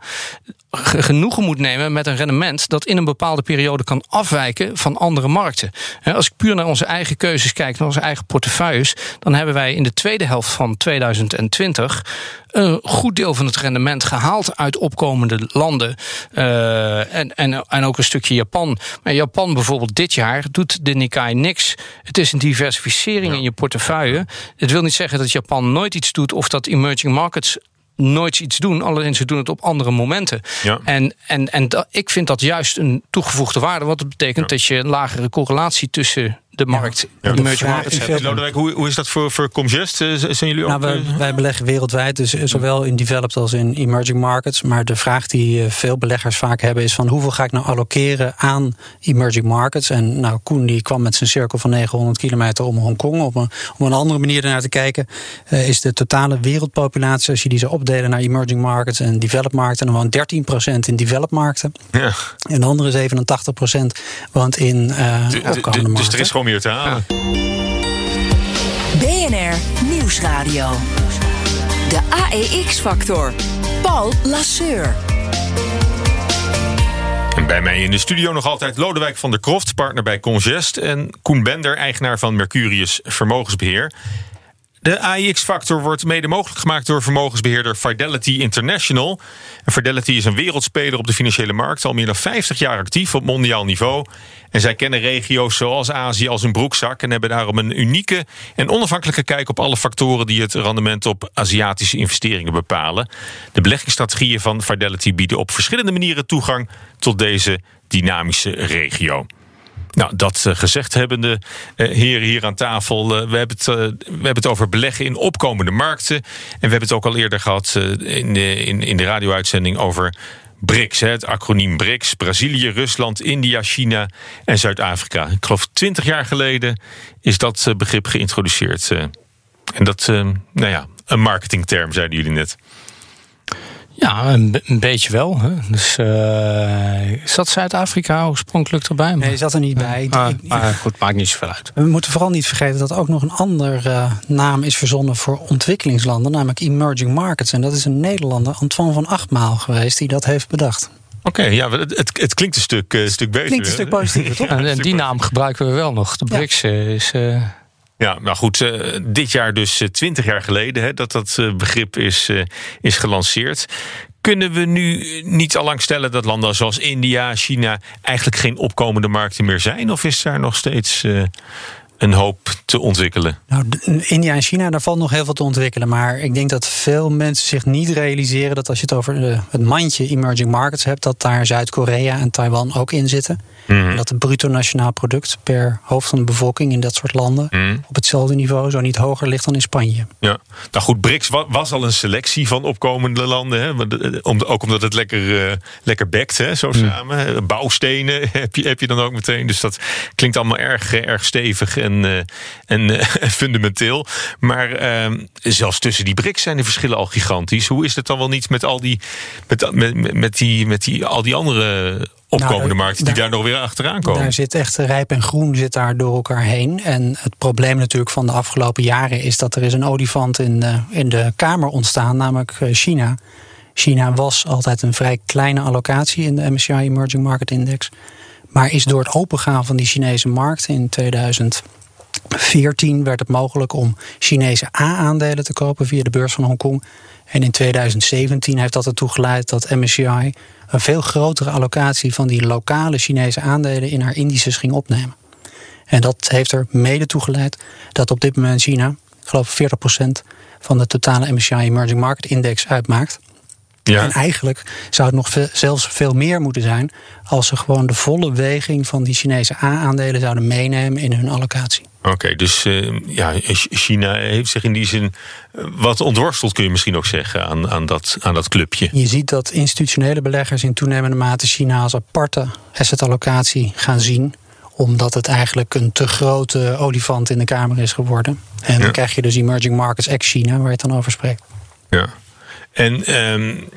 Genoegen moet nemen met een rendement dat in een bepaalde periode kan afwijken van andere markten. Als ik puur naar onze eigen keuzes kijk, naar onze eigen portefeuilles, dan hebben wij in de tweede helft van 2020 een goed deel van het rendement gehaald uit opkomende landen. Uh, en, en, en ook een stukje Japan. Maar Japan bijvoorbeeld dit jaar doet de Nikkei niks. Het is een diversificering ja. in je portefeuille. Het wil niet zeggen dat Japan nooit iets doet of dat emerging markets nooit iets doen. Alleen ze doen het op andere momenten. Ja. En, en, en ik vind dat juist een toegevoegde waarde. Wat het betekent ja. dat je een lagere correlatie tussen de markt ja. de emerging markets hebt. Lodewijk, hoe, hoe is dat voor, voor Comgest? Zijn jullie ook... Nou, wij, wij beleggen wereldwijd, dus zowel in developed als in emerging markets. Maar de vraag die veel beleggers vaak hebben is van hoeveel ga ik nou allokeren aan emerging markets? En nou, Koen die kwam met zijn cirkel van 900 kilometer om Hongkong. Om een, om een andere manier ernaar te kijken, uh, is de totale wereldpopulatie, als je die zou opdelen naar emerging markets en developed markten, dan woont 13% in developed markten. Ja. En de andere 87% woont in uh, de, de, de, Dus er is gewoon meer te halen. BNR Nieuwsradio. De AEX-factor. Paul Lasseur. En bij mij in de studio nog altijd Lodewijk van der Kroft, partner bij Congest. En Koen Bender, eigenaar van Mercurius Vermogensbeheer. De AIX-factor wordt mede mogelijk gemaakt door vermogensbeheerder Fidelity International. Fidelity is een wereldspeler op de financiële markt, al meer dan 50 jaar actief op mondiaal niveau. En zij kennen regio's zoals Azië als een broekzak en hebben daarom een unieke en onafhankelijke kijk op alle factoren die het rendement op Aziatische investeringen bepalen. De beleggingsstrategieën van Fidelity bieden op verschillende manieren toegang tot deze dynamische regio. Nou, dat uh, gezegd hebbende, uh, heren hier aan tafel. Uh, we, hebben het, we hebben het over beleggen in opkomende markten. En we hebben het ook al eerder gehad in, de, in, in de radio-uitzending over BRICS, het acroniem BRICS. Brazilië, Rusland, India, China en Zuid-Afrika. Ik geloof twintig jaar geleden is dat begrip geïntroduceerd. En dat, nou ja, een marketingterm, zeiden jullie net. Ja, een, een, beetje wel. Hè. Dus uh, zat Zuid-Afrika oorspronkelijk erbij? Maar... Nee, zat er niet bij. Ah, maar goed, maakt niet zoveel uit. We moeten vooral niet vergeten dat ook nog een andere uh, naam is verzonnen voor ontwikkelingslanden, namelijk emerging markets. En dat is een Nederlander, Antoine van Achtmaal geweest, die dat heeft bedacht. Oké, okay, ja, het, het, het, klinkt een stuk, uh, stuk beter. Klinkt een stuk positiever, toch? en die naam gebruiken we wel nog. De BRICS ja. is. Ja, nou goed, uh, dit jaar dus twintig uh, jaar geleden hè, dat dat uh, begrip is, is gelanceerd. Kunnen we nu niet allang stellen dat landen zoals India, China eigenlijk geen opkomende markten meer zijn? Of is daar nog steeds een hoop te ontwikkelen? Nou, India en China, daar valt nog heel veel te ontwikkelen. Maar ik denk dat veel mensen zich niet realiseren dat als je het over het mandje emerging markets hebt, dat daar Zuid-Korea en Taiwan ook in zitten. Mm. En dat het bruto nationaal product per hoofd van de bevolking in dat soort landen mm. op hetzelfde niveau, zo niet hoger ligt dan in Spanje. Ja, nou goed, BRICS was al een selectie van opkomende landen. Hè? Ook omdat het lekker, uh, lekker bekt, hè, zo mm. samen. Bouwstenen heb je, heb je dan ook meteen. Dus dat klinkt allemaal erg, erg stevig en, uh, en fundamenteel. Maar ehm, zelfs tussen die BRICS zijn de verschillen al gigantisch. Hoe is het dan wel niet met al die, met, met, met die, met die, al die andere opkomende nou, markten die daar, daar, nog weer achteraan komen. Daar zit echt rijp en groen zit daar door elkaar heen. En het probleem natuurlijk van de afgelopen jaren is dat er is een olifant in de, in de kamer ontstaan, namelijk China. China was altijd een vrij kleine allocatie in de MSCI Emerging Market Index. Maar is door het opengaan van die Chinese markt in 2014 werd het mogelijk om Chinese A-aandelen te kopen via de beurs van Hongkong. En in 2017 heeft dat ertoe geleid dat MSCI een veel grotere allocatie van die lokale Chinese aandelen in haar indices ging opnemen. En dat heeft er mede toe geleid dat op dit moment China, ik geloof 40% van de totale MSCI Emerging Market Index uitmaakt. Ja. En eigenlijk zou het nog veel, zelfs veel meer moeten zijn als ze gewoon de volle weging van die Chinese A-aandelen zouden meenemen in hun allocatie. Oké, dus uh, ja, China heeft zich in die zin uh, wat ontworsteld, kun je misschien ook zeggen, aan, aan, dat, aan dat clubje. Je ziet dat institutionele beleggers in toenemende mate China als aparte assetallocatie gaan zien omdat het eigenlijk een te grote olifant in de kamer is geworden. En ja. dan krijg je dus emerging markets ex-China, waar je het dan over spreekt. Ja. En um,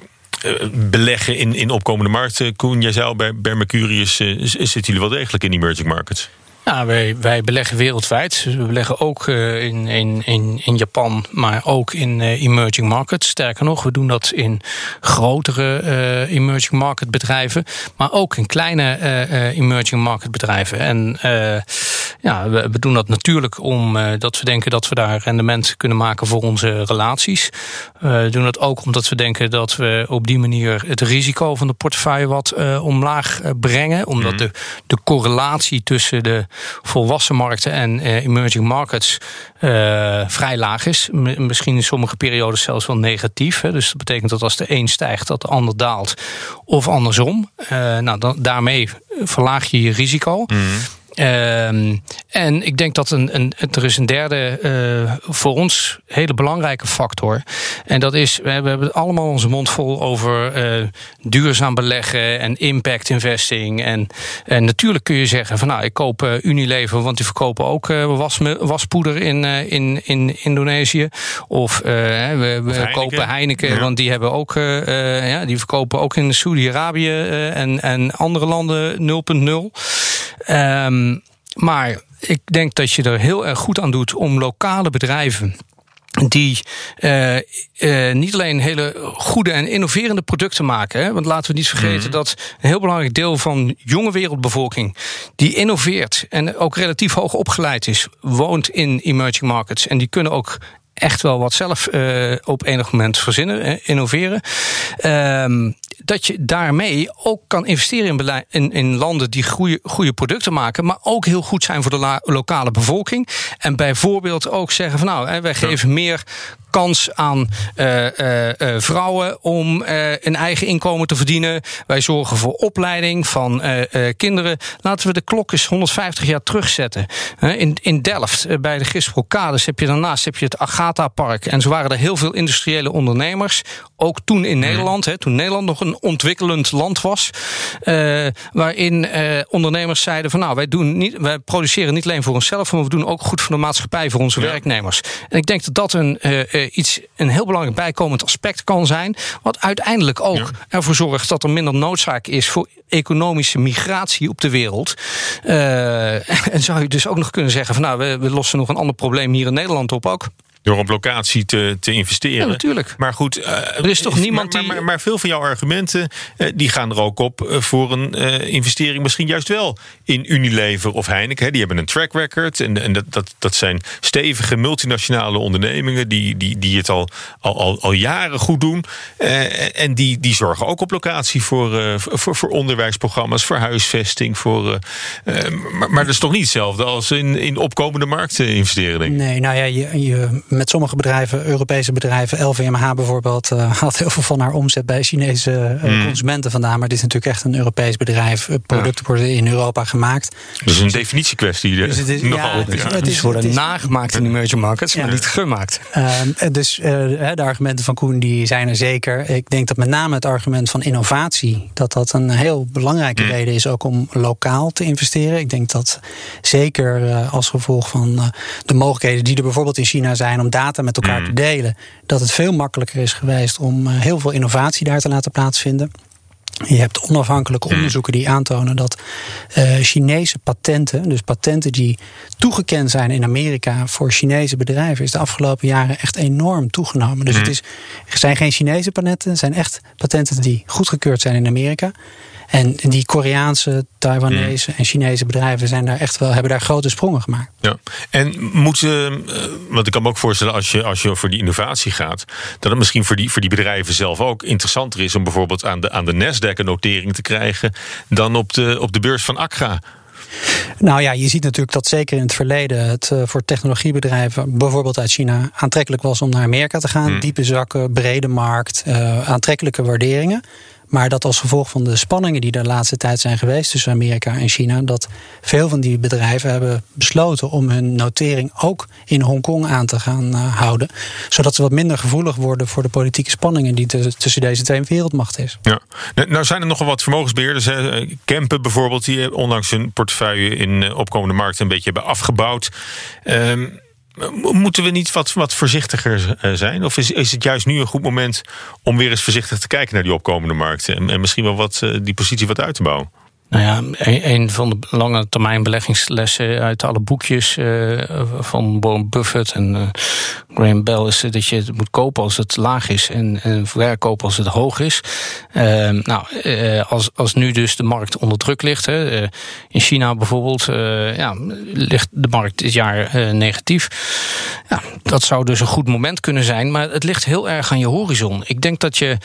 beleggen in, in opkomende markten. Koen, jij zou bij, Mercurius uh, zitten jullie wel degelijk in emerging markets? Ja, wij, wij beleggen wereldwijd. we beleggen ook uh, in, in, in, in Japan, maar ook in uh, emerging markets. Sterker nog, we doen dat in grotere uh, emerging market bedrijven, maar ook in kleine emerging market bedrijven. En ja, we, we, doen dat natuurlijk omdat we denken dat we daar rendement kunnen maken voor onze relaties. we doen dat ook omdat we denken dat we op die manier het risico van de portefeuille wat omlaag brengen. Omdat mm. de, de correlatie tussen de volwassen markten en uh, emerging markets uh, vrij laag is. Misschien in sommige periodes zelfs wel negatief. Hè. Dus dat betekent dat als de een stijgt, dat de ander daalt. Of andersom. Uh, nou, dan, daarmee verlaag je je risico. Mm. Um, en ik denk dat een, een, er is een derde uh, voor ons hele belangrijke factor. En dat is, we hebben allemaal onze mond vol over uh, duurzaam beleggen en impact investing. En, en natuurlijk kun je zeggen van nou, ik koop uh, Unilever, want die verkopen ook was, waspoeder in, in, in Indonesië. Of we, we Heineken. kopen Heineken, ja. want die hebben ook, ja, die verkopen ook in Saudi-Arabië en, en andere landen 0.0. Um, maar ik denk dat je er heel erg goed aan doet om lokale bedrijven die uh, uh, niet alleen hele goede en innoverende producten maken. Hè? Want laten we niet vergeten mm. dat een heel belangrijk deel van jonge wereldbevolking die innoveert en ook relatief hoog opgeleid is, woont in emerging markets. En die kunnen ook echt wel wat zelf uh, op enig moment verzinnen, innoveren. Um, dat je daarmee ook kan investeren in, in, in landen die goede, goede producten maken, maar ook heel goed zijn voor de lokale bevolking. En bijvoorbeeld ook zeggen van nou, wij geven meer kans aan uh, uh, vrouwen om een eigen inkomen te verdienen. Wij zorgen voor opleiding van kinderen. Laten we de klok eens 150 jaar terugzetten. in, in Delft, bij de Gisprocades, heb je daarnaast heb je het Agatha-park. En zo waren er heel veel industriële ondernemers. Ook toen in Nederland, hè, toen Nederland nog een ontwikkelend land was. waarin ondernemers zeiden van nou, wij, doen niet, wij produceren niet alleen voor onszelf, maar we doen ook goed voor de maatschappij, voor onze werknemers. En ik denk dat dat een uh, iets, een heel belangrijk bijkomend aspect kan zijn. Wat uiteindelijk ook ervoor zorgt dat er minder noodzaak is voor economische migratie op de wereld. En zou je dus ook nog kunnen zeggen: van nou, we, we lossen nog een ander probleem hier in Nederland op ook. Door op locatie te, te investeren. Ja, natuurlijk. Maar goed, uh, er is toch niemand maar, maar, maar, veel van jouw argumenten uh, die gaan er ook op uh, voor een investering, misschien juist wel in Unilever of Heineken. Hè. Die hebben een track record. En, en dat, dat, dat zijn stevige multinationale ondernemingen die, die, die het al, al, al, al jaren goed doen. en die, die zorgen ook op locatie voor, voor, voor onderwijsprogramma's, voor huisvesting. Voor, maar, maar dat is toch niet hetzelfde als in, in opkomende markten investeren, denk ik. Nee, nou ja, je, je met sommige bedrijven, Europese bedrijven, LVMH bijvoorbeeld, uh, haalt heel veel van haar omzet bij Chinese uh, consumenten vandaan. Maar dit is natuurlijk echt een Europees bedrijf. Producten ja. worden in Europa gemaakt. Dus een definitiekwestie. Dus het is, nogal, ja, dus, ja. Het is, worden het is, nagemaakt in emerging markets, maar niet gemaakt. Uh, dus de argumenten van Koen die zijn er zeker. Ik denk dat met name het argument van innovatie, dat dat een heel belangrijke mm. reden is ook om lokaal te investeren. Ik denk dat zeker als gevolg van de mogelijkheden die er bijvoorbeeld in China zijn om data met elkaar te delen, dat het veel makkelijker is geweest om heel veel innovatie daar te laten plaatsvinden. Je hebt onafhankelijke onderzoeken die aantonen dat uh, Chinese patenten, dus patenten die toegekend zijn in Amerika voor Chinese bedrijven, is de afgelopen jaren echt enorm toegenomen. Dus het is, er zijn geen Chinese patenten, het zijn echt patenten die goedgekeurd zijn in Amerika. En die Koreaanse, Taiwanese en Chinese bedrijven zijn daar echt wel, hebben daar grote sprongen gemaakt. Ja, en moeten, uh, want ik kan me ook voorstellen als je, als je voor die innovatie gaat, dat het misschien voor die, voor die bedrijven zelf ook interessanter is om bijvoorbeeld aan de, aan de Nasdaq een notering te krijgen dan op de, op de beurs van Accra. Nou ja, je ziet natuurlijk dat zeker in het verleden het uh, voor technologiebedrijven, bijvoorbeeld uit China, aantrekkelijk was om naar Amerika te gaan. Diepe zakken, brede markt, uh, aantrekkelijke waarderingen. Maar dat als gevolg van de spanningen die de laatste tijd zijn geweest tussen Amerika en China, dat veel van die bedrijven hebben besloten om hun notering ook in Hongkong aan te gaan uh, houden. Zodat ze wat minder gevoelig worden voor de politieke spanningen die tussen deze twee wereldmachten is. Ja. Nou zijn er nogal wat vermogensbeheerders. Hè. Kempen bijvoorbeeld, die ondanks hun portefeuille in opkomende markten een beetje hebben afgebouwd. Um, Moeten we niet wat, wat voorzichtiger eh, zijn? Of is, is het juist nu een goed moment om weer eens voorzichtig te kijken naar die opkomende markten? En, en misschien wel wat, eh, die positie wat uit te bouwen? Nou ja, een van de lange termijn beleggingslessen uit alle boekjes uh, van Warren Buffett en uh, Graham Bell is dat je het moet kopen als het laag is en, en verkopen als het hoog is. Uh, nou, als, als nu dus de markt onder druk ligt, hè, in China bijvoorbeeld, ja, ligt de markt dit jaar negatief. Ja, dat zou dus een goed moment kunnen zijn, maar het ligt heel erg aan je horizon. Ik denk dat je,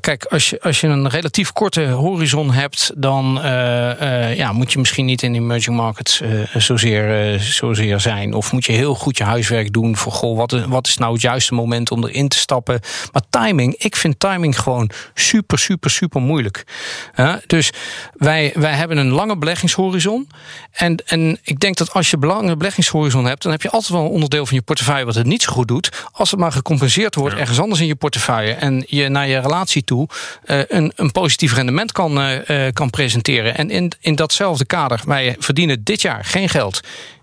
kijk, als je, als je een relatief korte horizon hebt, dan uh, ja, moet je misschien niet in emerging markets uh, zozeer, zozeer zijn. Of moet je heel goed je huiswerk doen voor goh, wat, is, wat is nou het juiste moment om erin te stappen. Maar timing, ik vind timing gewoon super, super, super moeilijk. dus wij, wij hebben een lange beleggingshorizon. En, en ik denk dat als je een lange beleggingshorizon hebt, dan heb je altijd wel een onderdeel van je portefeuille wat het niet zo goed doet. Als het maar gecompenseerd wordt ergens anders in je portefeuille. En je naar je relatie toe een, een positief rendement kan, kan presenteren en in, in datzelfde kader, wij verdienen dit jaar geen geld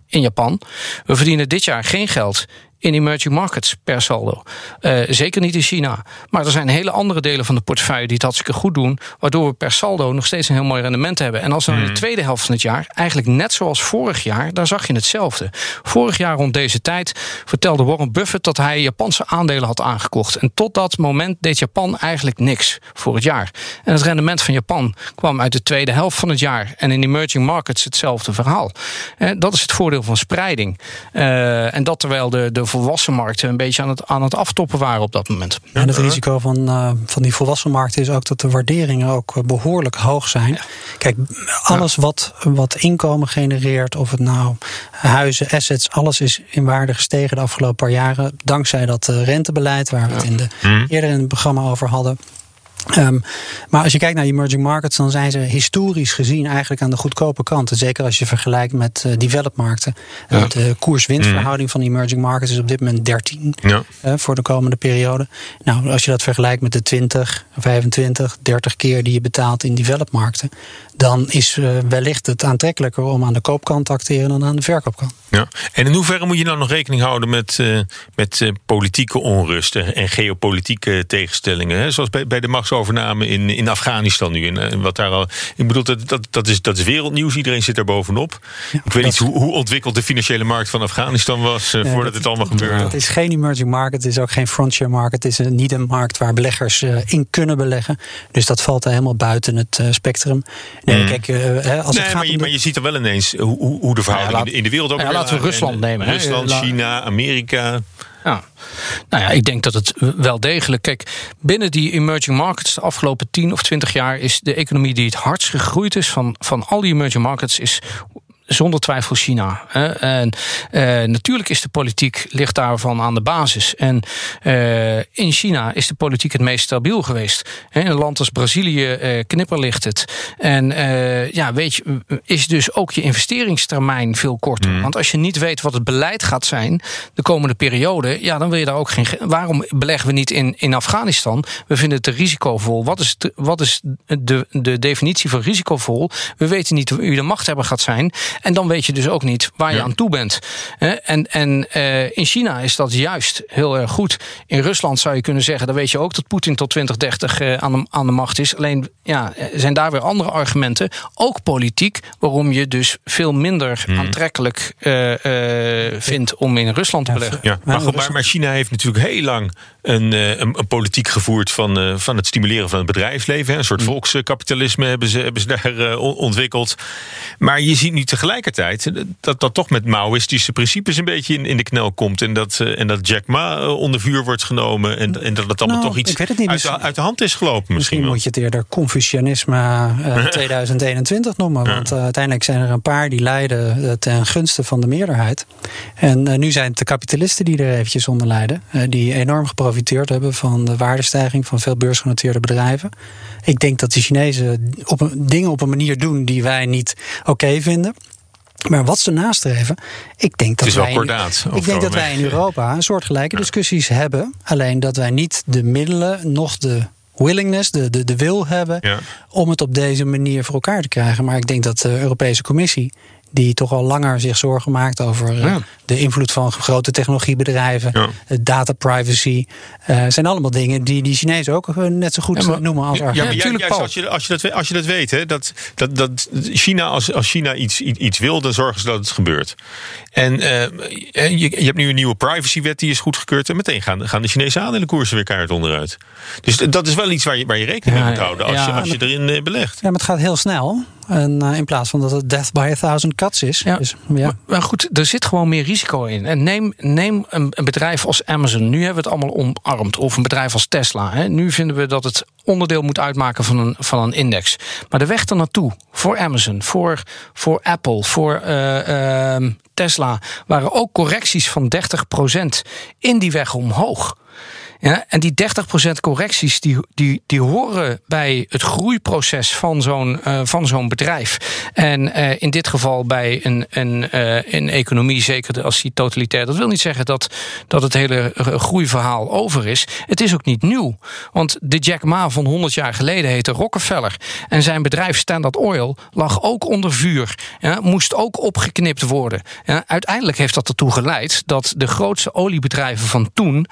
in Japan. We verdienen dit jaar geen geld in emerging markets per saldo. Uh, zeker niet in China. Maar er zijn hele andere delen van de portefeuille die het hartstikke goed doen. Waardoor we per saldo nog steeds een heel mooi rendement hebben. En als we in de mhm. tweede helft van het jaar, eigenlijk net zoals vorig jaar, daar zag je hetzelfde. Vorig jaar rond deze tijd vertelde Warren Buffett dat hij Japanse aandelen had aangekocht. En tot dat moment deed Japan eigenlijk niks voor het jaar. En het rendement van Japan kwam uit de tweede helft van het jaar. En in emerging markets hetzelfde verhaal. En dat is het voordeel van spreiding. Uh, en dat terwijl de, de volwassen markten een beetje aan het, aan het aftoppen waren op dat moment. En het risico van, uh, van die volwassen markten is ook dat de waarderingen ook behoorlijk hoog zijn. Kijk, alles wat, wat inkomen genereert, of het nou huizen, assets, alles is in waarde gestegen de afgelopen paar jaren. Dankzij dat rentebeleid, waar we het in de, mhm. eerder in het programma over hadden. Um, maar als je kijkt naar emerging markets, dan zijn ze historisch gezien eigenlijk aan de goedkope kant. Zeker als je vergelijkt met uh, developed markten. Ja. De koers-winstverhouding van emerging markets is op dit moment 13 ja. uh, voor de komende periode. Nou, als je dat vergelijkt met de 20, 25, 30 keer die je betaalt in developed markten, dan is uh, wellicht het aantrekkelijker om aan de koopkant te acteren dan aan de verkoopkant. Ja. En in hoeverre moet je nou nog rekening houden met, met politieke onrust en geopolitieke tegenstellingen? Hè? Zoals bij, bij de machtsovername overname in, in Afghanistan nu. En, en wat daar al. Ik bedoel, dat, dat, dat, is, dat is wereldnieuws. Iedereen zit daar bovenop. ik weet niet hoe, hoe ontwikkeld de financiële markt van Afghanistan was voordat het allemaal gebeurde. Het is geen emerging market, het is ook geen frontier market. Het is een, niet een markt waar beleggers in kunnen beleggen. Dus dat valt er helemaal buiten het spectrum. Nee, mm. kijk, als nee, het maar, je, maar je ziet er wel ineens hoe, hoe de verhoudingen ja, in, de wereld ook. Ja, laten we Rusland nemen. Rusland, China, Amerika. Ja. Nou ja, ik denk dat het wel degelijk. Kijk, binnen die emerging markets de afgelopen 10 of 20 jaar is de economie die het hardst gegroeid is van, van al die emerging markets, is zonder twijfel China. En uh, natuurlijk is de politiek ligt daarvan aan de basis. En uh, in China is de politiek het meest stabiel geweest. In een land als Brazilië uh, knipperlicht het. En ja, weet je, is dus ook je investeringstermijn veel korter. Mm. Want als je niet weet wat het beleid gaat zijn de komende periode, ja, dan wil je daar ook geen. Waarom beleggen we niet in, in Afghanistan? We vinden het te risicovol. Wat is, de, wat is de, de definitie van risicovol? We weten niet wie de machthebber gaat zijn. En dan weet je dus ook niet waar je aan toe bent. En, en uh, in China is dat juist heel erg goed. In Rusland zou je kunnen zeggen, dan weet je ook dat Poetin tot 2030 uh, aan, de, aan de macht is. Alleen ja, zijn daar weer andere argumenten, ook politiek, waarom je dus veel minder hmm. aantrekkelijk uh, vindt om in Rusland te beleggen. Ja, maar, maar, maar China heeft natuurlijk heel lang een, een, een, politiek gevoerd van, van het stimuleren van het bedrijfsleven. Een soort hmm. volkskapitalisme hebben ze, hebben ze daar ontwikkeld. Maar je ziet nu tegelijkertijd dat dat toch met Maoïstische principes een beetje in, in de knel komt. En dat, uh, en dat Jack Ma uh, onder vuur wordt genomen. En, en dat het allemaal nou, toch iets uit, de, uit, de, hand is gelopen. Misschien, misschien moet je het eerder Confucianisme uh, 2021 noemen. Want uh, uiteindelijk zijn er een paar die leiden ten gunste van de meerderheid. En nu zijn het de kapitalisten die er eventjes onder lijden. die enorm geprofiteerd hebben van de waardestijging van veel beursgenoteerde bedrijven. Ik denk dat de Chinezen op een, dingen op een manier doen die wij niet oké vinden. Maar wat ze nastreven, ik denk dat, wij, in, ik denk dat wij in Europa een soortgelijke discussies hebben. Alleen dat wij niet de middelen, nog de willingness, de, de, de wil hebben om het op deze manier voor elkaar te krijgen. Maar ik denk dat de Europese Commissie die toch al langer zich zorgen maakt over eh, de invloed van grote technologiebedrijven, ja. data privacy. Uh, zijn allemaal dingen die die Chinezen ook eh, net zo goed noemen als Ja, maar juist als je, als, je dat, als je dat weet, hè, dat, dat, dat China, als, als China iets, iets wil, dan zorgen ze dat het gebeurt. En je, je hebt nu een nieuwe privacywet die is goedgekeurd. En meteen gaan, gaan de Chinese aandelenkoersen weer keihard onderuit. Dus dat is wel iets waar je, waar je rekening mee moet houden als, je, als je erin belegt. Ja, maar het gaat heel snel. En in plaats van dat het death by a thousand cuts is. Ja. Dus, ja. Maar, goed, er zit gewoon meer risico in. En neem, neem een, een, bedrijf als Amazon. Nu hebben we het allemaal omarmd. Of een bedrijf als Tesla. Hè. Nu vinden we dat het onderdeel moet uitmaken van een, van een index. Maar de weg er naartoe voor Amazon, voor, voor Apple, voor uh, uh, Tesla... waren ook correcties van 30% in die weg omhoog. Ja, en die 30% correcties die, die, die horen bij het groeiproces van zo'n uh, van zo'n bedrijf. En uh, in dit geval bij een, een, uh, een economie, zeker als die totalitair. Dat wil niet zeggen dat, dat het hele groeiverhaal over is. Het is ook niet nieuw. Want de Jack Ma van 100 jaar geleden heette Rockefeller. En zijn bedrijf Standard Oil lag ook onder vuur. Ja, moest ook opgeknipt worden. Ja, uiteindelijk heeft dat ertoe geleid dat de grootste oliebedrijven van toen.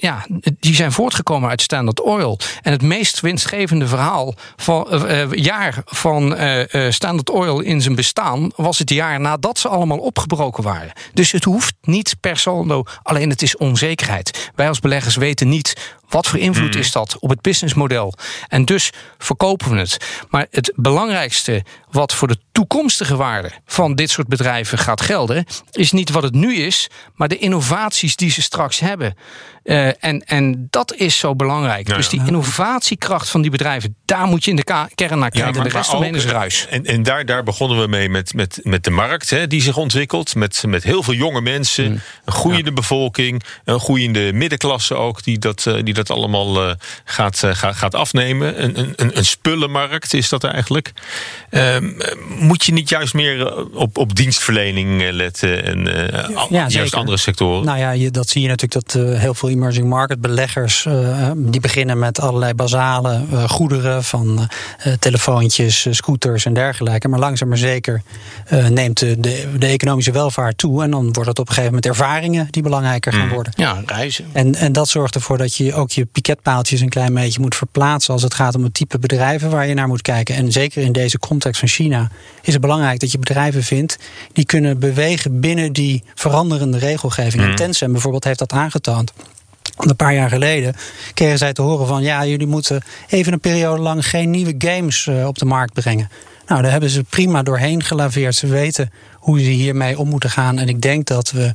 Ja, die zijn voortgekomen uit Standard Oil. En het meest winstgevende verhaal van uh, jaar van uh, Standard Oil in zijn bestaan was het jaar nadat ze allemaal opgebroken waren. Dus het hoeft niet per saldo, alleen het is onzekerheid. Wij als beleggers weten niet Wat voor invloed Mm. is dat op het businessmodel? En dus verkopen we het. Maar het belangrijkste wat voor de toekomstige waarde van dit soort bedrijven gaat gelden, is niet wat het nu is, maar de innovaties die ze straks hebben. Eh, en, en dat is zo belangrijk. Ja, dus die ja. innovatiekracht van die bedrijven, daar moet je in de kern naar kijken. en de rest omheen is ruis. En, en daar, daar begonnen we mee met, met, met de markt hè, die zich ontwikkelt. Met, met heel veel jonge mensen, Hmm. een groeiende bevolking, een groeiende middenklasse ook, die dat, eh, die dat allemaal eh, gaat, gaat, gaat afnemen. Een, een- een, spullenmarkt is dat eigenlijk. Ehm, eh, moet je niet juist meer op, op dienstverlening eh, letten en eh, juist zeker. andere sectoren? Nou ja, je, dat zie je natuurlijk dat eh, heel veel emerging market beleggers eh, die beginnen met allerlei basale eh, goederen van eh, telefoontjes, scooters en dergelijke. Maar langzaam maar zeker neemt de, de, economische welvaart toe. En dan wordt het op een gegeven moment ervaringen die belangrijker gaan worden. Ja, reizen. En, en dat zorgt ervoor dat je ook je piketpaaltjes een klein beetje moet verplaatsen als het gaat om het type bedrijven waar je naar moet kijken. En zeker in deze context van China is het belangrijk dat je bedrijven vindt die kunnen bewegen binnen die veranderende regelgeving. En Tencent bijvoorbeeld heeft dat aangetoond. Een paar jaar geleden kregen zij te horen van ja, jullie moeten even een periode lang geen nieuwe games eh, op de markt brengen. Nou, daar hebben ze prima doorheen gelaveerd. Ze weten hoe ze hiermee om moeten gaan. En ik denk dat we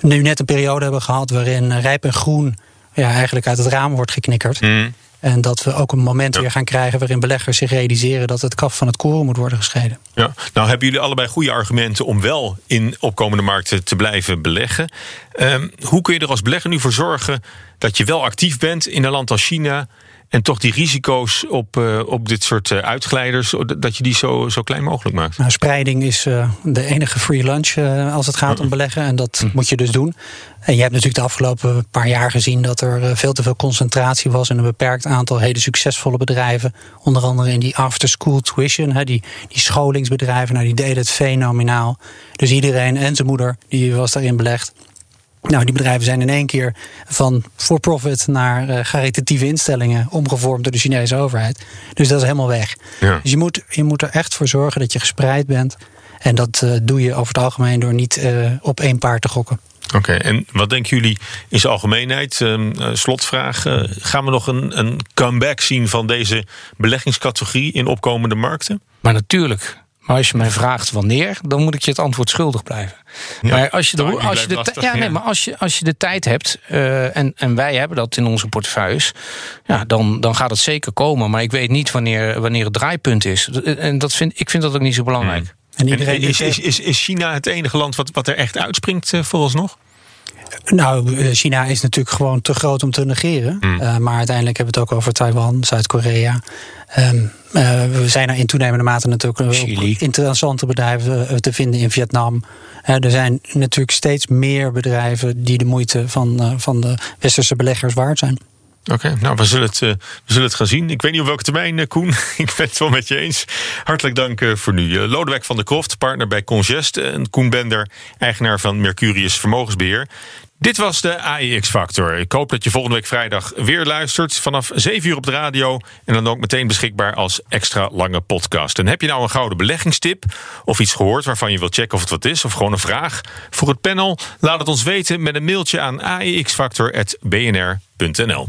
nu net een periode hebben gehad waarin rijp en groen ja, eigenlijk uit het raam wordt geknikkerd. Mm. En dat we ook een moment weer gaan krijgen waarin beleggers zich realiseren dat het kaf van het koren moet worden gescheiden. Ja, nou hebben jullie allebei goede argumenten om wel in opkomende markten te blijven beleggen. Ehm, hoe kun je er als belegger nu voor zorgen dat je wel actief bent in een land als China en toch die risico's op, eh, op dit soort eh, uitglijders, dat je die zo, zo klein mogelijk maakt? Nou, spreiding is eh, de enige free lunch als het gaat om beleggen. En dat moet je dus doen. En je hebt natuurlijk de afgelopen paar jaar gezien dat er veel te veel concentratie was in een beperkt aantal hele succesvolle bedrijven. Onder andere in die after-school tuition, hè, die, die scholingsbedrijven. Nou, die deden het fenomenaal. Dus iedereen en zijn moeder die was daarin belegd. Nou, die bedrijven zijn in één keer van for-profit naar eh, caritatieve instellingen omgevormd door de Chinese overheid. Dus dat is helemaal weg. Ja. Dus je moet, je moet er echt voor zorgen dat je gespreid bent. En dat eh, doe je over het algemeen door niet eh, op één paard te gokken. Oké, en wat denken jullie in zijn algemeenheid? Ehm, eh, slotvraag, gaan we nog een, een comeback zien van deze beleggingscategorie in opkomende markten? Maar natuurlijk. Maar als je mij vraagt wanneer, dan moet ik je het antwoord schuldig blijven. maar als je de, als je de, lastig, ja, nee, ja. maar als je, als je de tijd hebt, eh, en, en wij hebben dat in onze portefeuilles, ja, dan, dan gaat het zeker komen. Maar ik weet niet wanneer, wanneer het draaipunt is. En dat vind, ik vind dat ook niet zo belangrijk. En En iedereen is, is, is, is China het enige land wat, wat er echt uitspringt uh, vooralsnog? Nou, eh, China is natuurlijk gewoon te groot om te negeren. Hmm. Uh, maar uiteindelijk hebben we het ook over Taiwan, Zuid-Korea. Um, uh, we zijn er in toenemende mate natuurlijk Chili. ook interessante bedrijven te vinden in Vietnam. er zijn natuurlijk steeds meer bedrijven die de moeite van, van de westerse beleggers waard zijn. Oké, nou we zullen, het, uh, we zullen het gaan zien. Ik weet niet op welke termijn, uh, Koen. Ik ben het wel met je eens. Hartelijk dank uh, voor nu. Lodewijk van der Kroft, partner bij Congest. En Koen Bender, eigenaar van Mercurius Vermogensbeheer. Dit was de AEX Factor. Ik hoop dat je volgende week vrijdag weer luistert. Vanaf 7 uur op de radio. En dan ook meteen beschikbaar als extra lange podcast. En heb je nou een gouden beleggingstip? Of iets gehoord waarvan je wilt checken of het wat is? Of gewoon een vraag voor het panel? Laat het ons weten met een mailtje aan aexfactor.bnr.nl.